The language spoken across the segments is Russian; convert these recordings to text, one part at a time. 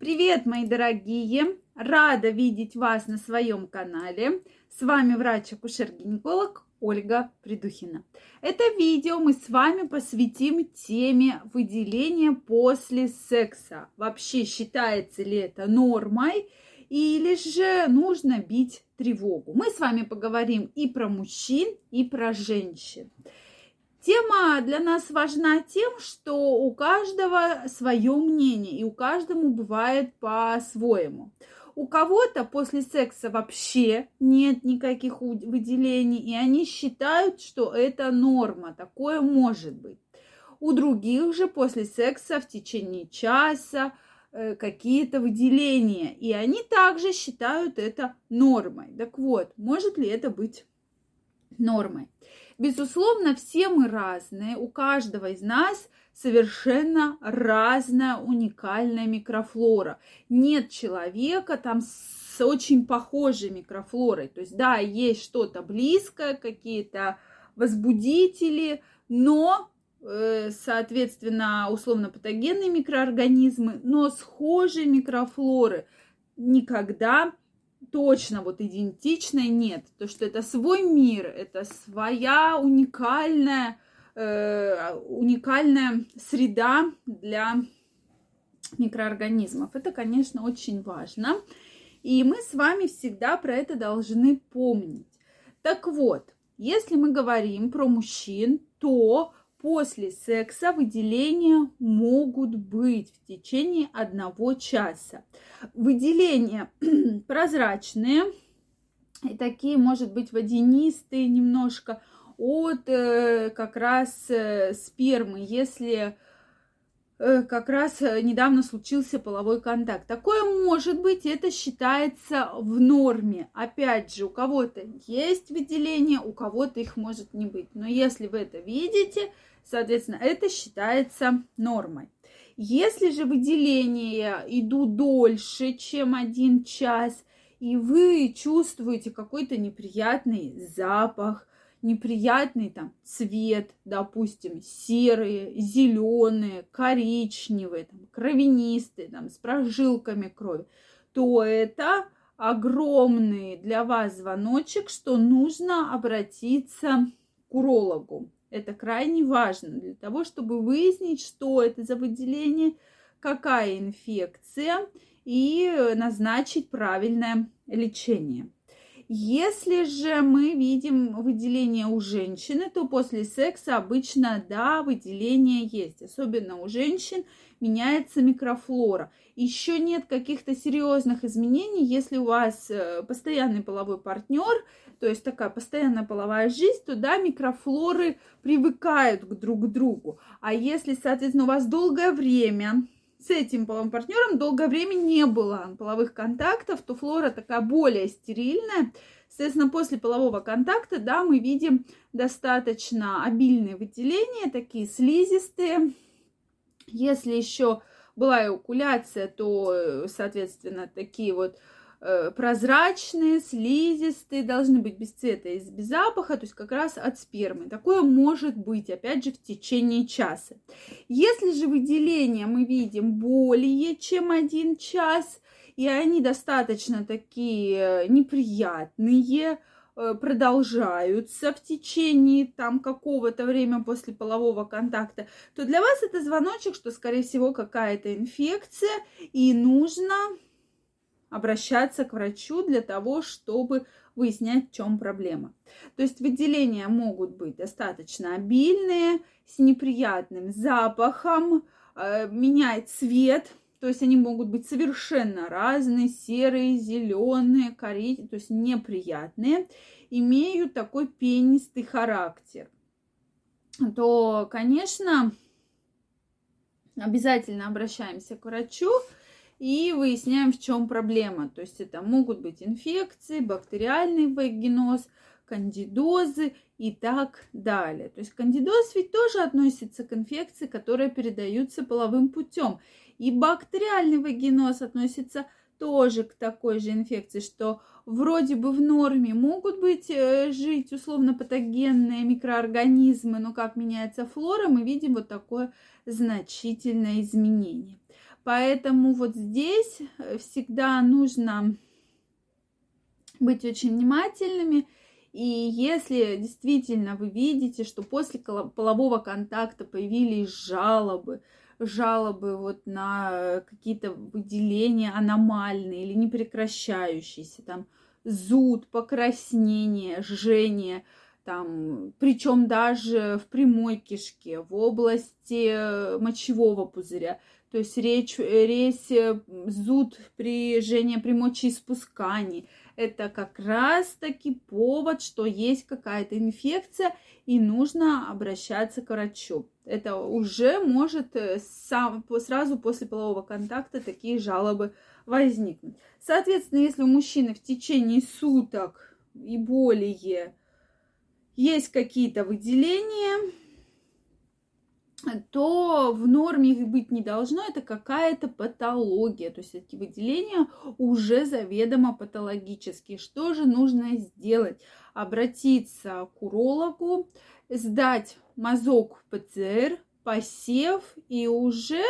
Привет, мои дорогие! Рада видеть вас на своем канале. С вами врач-акушер-гинеколог Ольга Придухина. Это видео мы с вами посвятим теме выделения после секса. Вообще считается ли это нормой или же нужно бить тревогу? Мы с вами поговорим и про мужчин, и про женщин. Тема для нас важна тем, что у каждого свое мнение, и у каждого бывает по-своему. У кого-то после секса вообще нет никаких выделений, и они считают, что это норма, такое может быть. У других же после секса в течение часа э, какие-то выделения, и они также считают это нормой. Так вот, может ли это быть нормой? Безусловно, все мы разные, у каждого из нас совершенно разная уникальная микрофлора. Нет человека там с очень похожей микрофлорой. То есть, да, есть что-то близкое, какие-то возбудители, но э, соответственно, условно-патогенные микроорганизмы, но схожие микрофлоры никогда точно вот идентичной нет. То, что это свой мир, это своя уникальная, э, уникальная среда для микроорганизмов. Это, конечно, очень важно. И мы с вами всегда про это должны помнить. Так вот, если мы говорим про мужчин, то после секса выделения могут быть в течение одного часа. Выделения прозрачные и такие, может быть, водянистые немножко от э, как раз э, спермы, если Э, как раз недавно случился половой контакт. Такое может быть, это считается в норме. Опять же, у кого-то есть выделение, у кого-то их может не быть. Но если вы это видите, соответственно, это считается нормой. Если же выделения идут дольше, чем один час, и вы чувствуете какой-то неприятный запах, неприятный там цвет, допустим, серые, зеленые, коричневые, там, кровянистые, там, с прожилками крови, то это огромный для вас звоночек, что нужно обратиться к урологу. Это крайне важно для того, чтобы выяснить, что это за выделение, какая инфекция и назначить правильное лечение. Если же мы видим выделение у женщины, то после секса обычно, да, выделение есть. Особенно у женщин меняется микрофлора. Еще нет каких-то серьезных изменений, если у вас э, постоянный половой партнер, то есть такая постоянная половая жизнь, то да, микрофлоры привыкают к друг другу. А если, соответственно, у вас долгое время с этим половым партнером долгое время не было половых контактов, то флора такая более стерильная. Соответственно, после полового контакта, да, мы видим достаточно обильные выделения, такие слизистые. Если еще была эукуляция, то, соответственно, такие вот Э, прозрачные, слизистые, должны быть без цвета и без запаха, то есть как раз от спермы. Такое может быть, опять же, в течение часа. Если же выделения мы видим более чем один час, и они достаточно такие неприятные, э, продолжаются в течение там какого-то времени после полового контакта, то для вас это звоночек, что, скорее всего, какая-то инфекция, и нужно обращаться к врачу для того, чтобы выяснять, в чем проблема. То есть выделения могут быть достаточно обильные, с неприятным запахом, э, менять цвет, то есть они могут быть совершенно разные, серые, зеленые, коричневые, то есть неприятные, имеют такой пенистый характер. То, конечно, обязательно обращаемся к врачу, и выясняем, в чем проблема. То есть это могут быть инфекции, бактериальный вагиноз, кандидозы и так далее. То есть кандидоз ведь тоже относится к инфекции, которые передаются половым путем. И бактериальный вагиноз относится тоже к такой же инфекции, что вроде бы в норме могут быть э, жить условно патогенные микроорганизмы, но как меняется флора, мы видим вот такое значительное изменение. Поэтому вот здесь всегда нужно быть очень внимательными. И если действительно вы видите, что после полового контакта появились жалобы, жалобы вот на какие-то выделения аномальные или непрекращающиеся, там зуд, покраснение, жжение, там, причем даже в прямой кишке, в области мочевого пузыря. То есть речь, речь зуд при жжении при мочеиспускании – это как раз-таки повод, что есть какая-то инфекция и нужно обращаться к врачу. Это уже может э, сам, сразу после полового контакта такие жалобы возникнуть. Соответственно, если у мужчины в течение суток и более есть какие-то выделения, то в норме их быть не должно, это какая-то патология, то есть эти выделения уже заведомо патологические. Что же нужно сделать? Обратиться к урологу, сдать мазок ПЦР, посев, и уже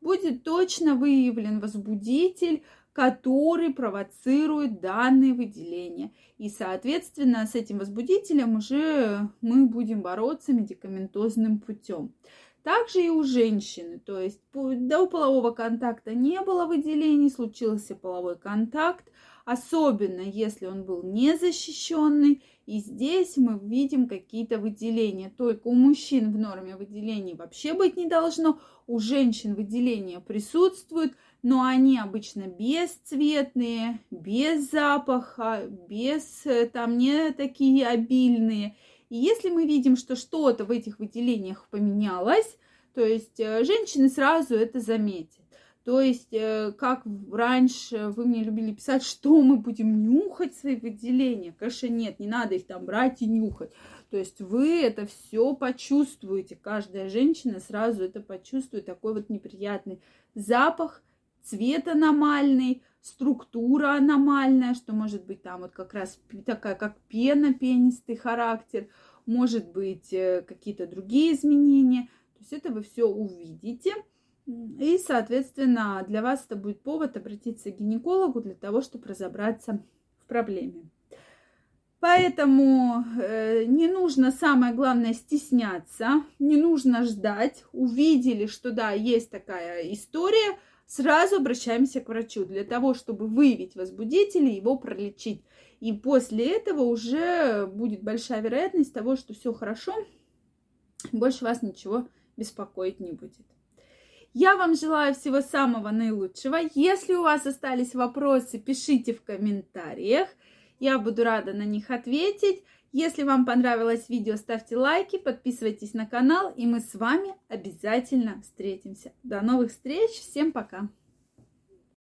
будет точно выявлен возбудитель, который провоцирует данные выделения. И, соответственно, с этим возбудителем уже мы будем бороться медикаментозным путем. Также и у женщины, то есть до полового контакта не было выделений, случился половой контакт, особенно если он был незащищенный. И здесь мы видим какие-то выделения. Только у мужчин в норме выделений вообще быть не должно, у женщин выделения присутствуют, но они обычно бесцветные, без запаха, без э, там не такие обильные. И если мы видим, что что-то в этих выделениях поменялось, то есть э, женщины сразу это заметят. То есть, э, как раньше вы мне любили писать, что мы будем нюхать свои выделения. Конечно, нет, не надо их там брать и нюхать. То есть вы это все почувствуете. Каждая женщина сразу это почувствует. Такой вот неприятный запах, цвет аномальный, структура аномальная, что может быть там вот как раз такая, как пена, пенистый характер, может быть э, какие-то другие изменения. То есть это вы все увидите. И, соответственно, для вас это будет повод обратиться к гинекологу для того, чтобы разобраться в проблеме. Поэтому э, не нужно, самое главное, стесняться, не нужно ждать. Увидели, что да, есть такая история, сразу обращаемся к врачу для того, чтобы выявить возбудитель и его пролечить. И после этого уже будет большая вероятность того, что все хорошо, больше вас ничего беспокоить не будет. Я вам желаю всего самого наилучшего. Если у вас остались вопросы, пишите в комментариях. Я буду рада на них ответить. Если вам понравилось видео, ставьте лайки, подписывайтесь на канал, и мы с вами обязательно встретимся. До новых встреч, всем пока!